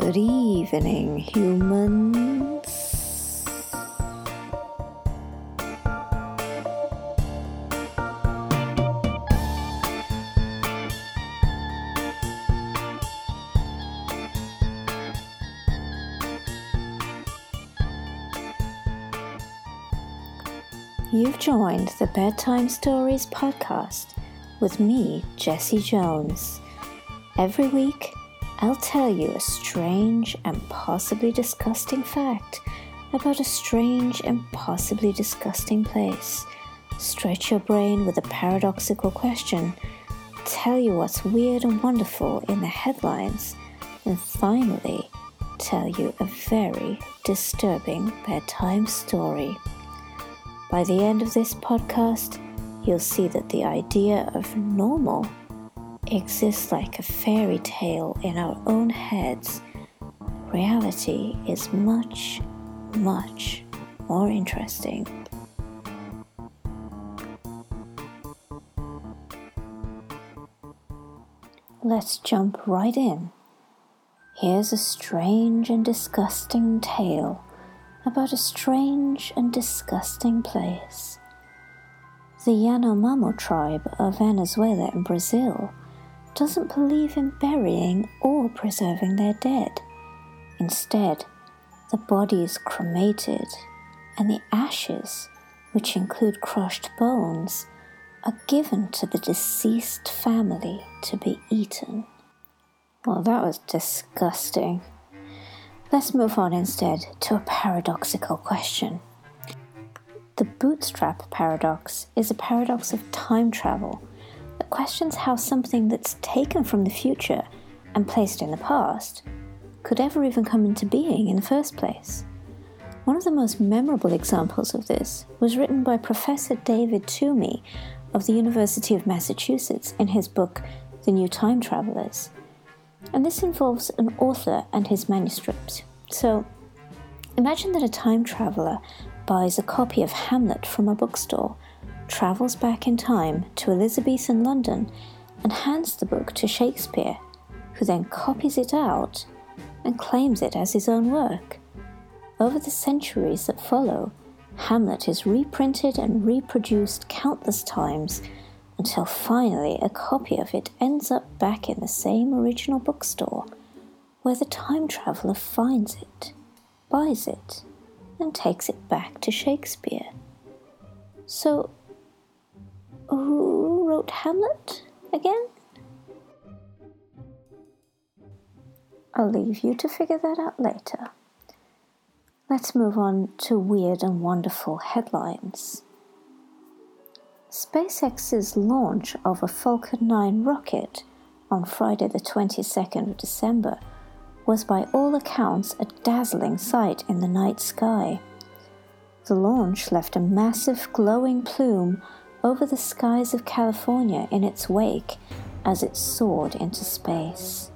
Good evening, humans. You've joined the Bedtime Stories podcast with me, Jessie Jones. Every week, I'll tell you a strange and possibly disgusting fact about a strange and possibly disgusting place. Stretch your brain with a paradoxical question, tell you what's weird and wonderful in the headlines, and finally, tell you a very disturbing bedtime story. By the end of this podcast, you'll see that the idea of normal exists like a fairy tale in our own heads, reality is much, much more interesting. Let's jump right in. Here's a strange and disgusting tale about a strange and disgusting place. The Yanomamo tribe of Venezuela and Brazil doesn't believe in burying or preserving their dead. Instead, the body is cremated, and the ashes, which include crushed bones, are given to the deceased family to be eaten. Well, that was disgusting. Let's move on instead to a paradoxical question. The bootstrap paradox is a paradox of time travel that questions how something that's taken from the future and placed in the past could ever even come into being in the first place. One of the most memorable examples of this was written by Professor David Toomey of the University of Massachusetts in his book The New Time Travelers. And this involves an author and his manuscript. So, imagine that a time traveler buys a copy of Hamlet from a bookstore travels back in time to Elizabethan London and hands the book to Shakespeare, who then copies it out and claims it as his own work. Over the centuries that follow, Hamlet is reprinted and reproduced countless times until finally a copy of it ends up back in the same original bookstore where the time traveller finds it, buys it, and takes it back to Shakespeare. So, who wrote Hamlet again? I'll leave you to figure that out later. Let's move on to weird and wonderful headlines. SpaceX's launch of a Falcon 9 rocket on Friday, the 22nd of December, was by all accounts a dazzling sight in the night sky. The launch left a massive glowing plume over the skies of California in its wake as it soared into space.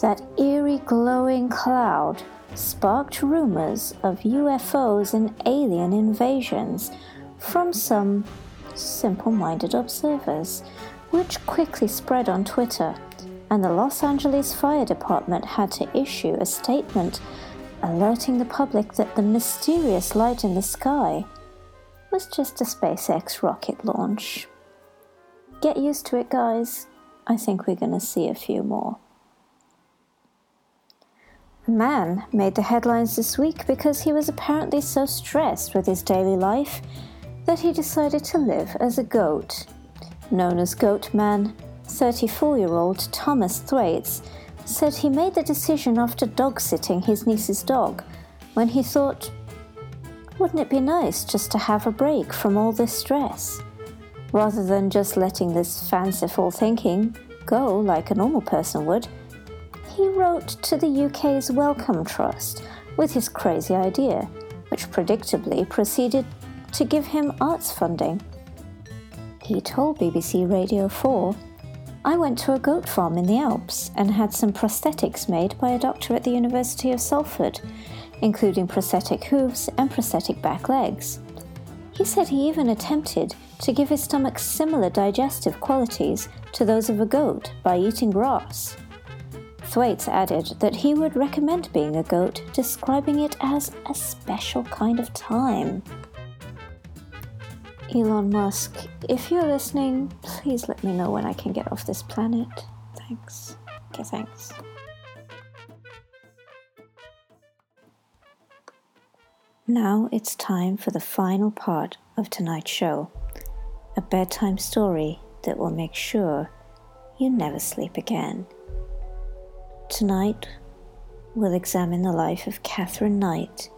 That eerie glowing cloud sparked rumors of UFOs and alien invasions from some simple minded observers, which quickly spread on Twitter, and the Los Angeles Fire Department had to issue a statement alerting the public that the mysterious light in the sky was just a SpaceX rocket launch. Get used to it, guys. I think we're going to see a few more. A man made the headlines this week because he was apparently so stressed with his daily life that he decided to live as a goat. Known as Goat Man, 34 year old Thomas Thwaites said he made the decision after dog sitting his niece's dog when he thought, wouldn't it be nice just to have a break from all this stress? Rather than just letting this fanciful thinking go like a normal person would, he wrote to the UK's Wellcome Trust with his crazy idea, which predictably proceeded to give him arts funding. He told BBC Radio 4 I went to a goat farm in the Alps and had some prosthetics made by a doctor at the University of Salford including prosthetic hooves and prosthetic back legs. He said he even attempted to give his stomach similar digestive qualities to those of a goat by eating grass. Thwaites added that he would recommend being a goat, describing it as a special kind of time. Elon Musk, if you're listening, please let me know when I can get off this planet. Thanks. Okay, thanks. Now it's time for the final part of tonight's show a bedtime story that will make sure you never sleep again. Tonight, we'll examine the life of Katherine Knight.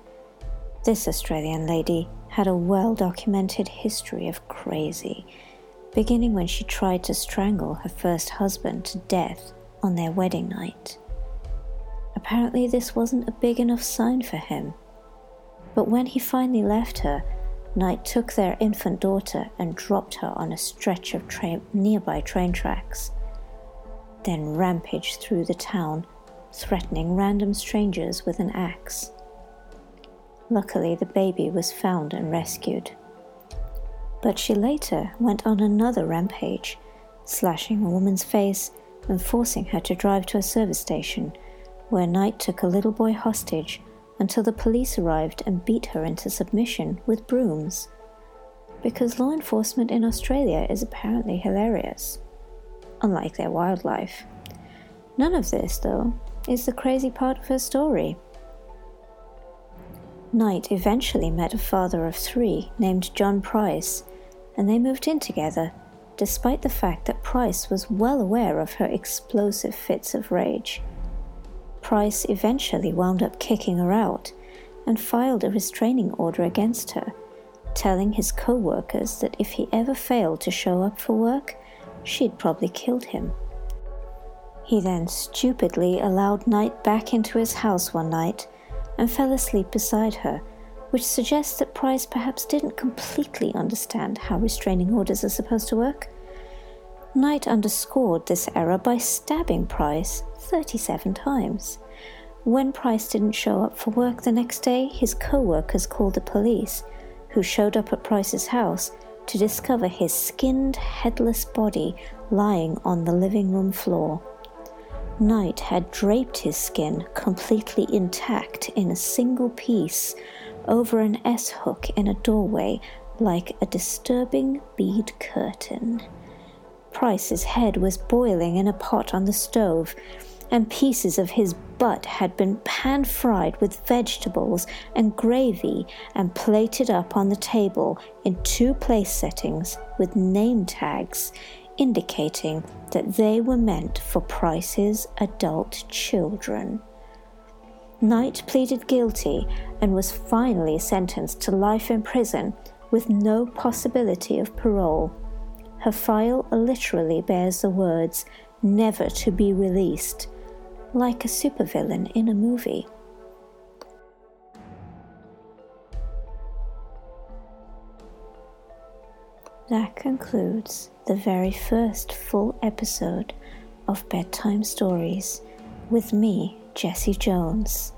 This Australian lady had a well documented history of crazy, beginning when she tried to strangle her first husband to death on their wedding night. Apparently, this wasn't a big enough sign for him. But when he finally left her, Knight took their infant daughter and dropped her on a stretch of tra- nearby train tracks then rampaged through the town, threatening random strangers with an axe. Luckily, the baby was found and rescued. But she later went on another rampage, slashing a woman's face and forcing her to drive to a service station, where Knight took a little boy hostage until the police arrived and beat her into submission with brooms. Because law enforcement in Australia is apparently hilarious unlike their wildlife. None of this, though, is the crazy part of her story. Knight eventually met a father of three named John Price, and they moved in together, despite the fact that Price was well aware of her explosive fits of rage. Price eventually wound up kicking her out and filed a restraining order against her, telling his co workers that if he ever failed to show up for work, she'd probably killed him. He then stupidly allowed Knight back into his house one night and fell asleep beside her, which suggests that Price perhaps didn't completely understand how restraining orders are supposed to work. Knight underscored this error by stabbing Price 37 times. When Price didn't show up for work the next day, his co workers called the police, who showed up at Price's house to discover his skinned, headless body lying on the living room floor. Knight had draped his skin completely intact in a single piece over an S hook in a doorway like a disturbing bead curtain. Price's head was boiling in a pot on the stove, and pieces of his butt had been pan fried with vegetables and gravy and plated up on the table in two place settings with name tags indicating that they were meant for Price's adult children. Knight pleaded guilty and was finally sentenced to life in prison with no possibility of parole. Her file literally bears the words, never to be released like a supervillain in a movie. That concludes the very first full episode of Bedtime Stories with me, Jessie Jones.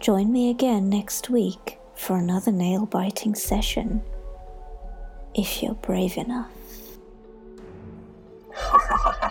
Join me again next week for another nail biting session, if you're brave enough ha ha ha.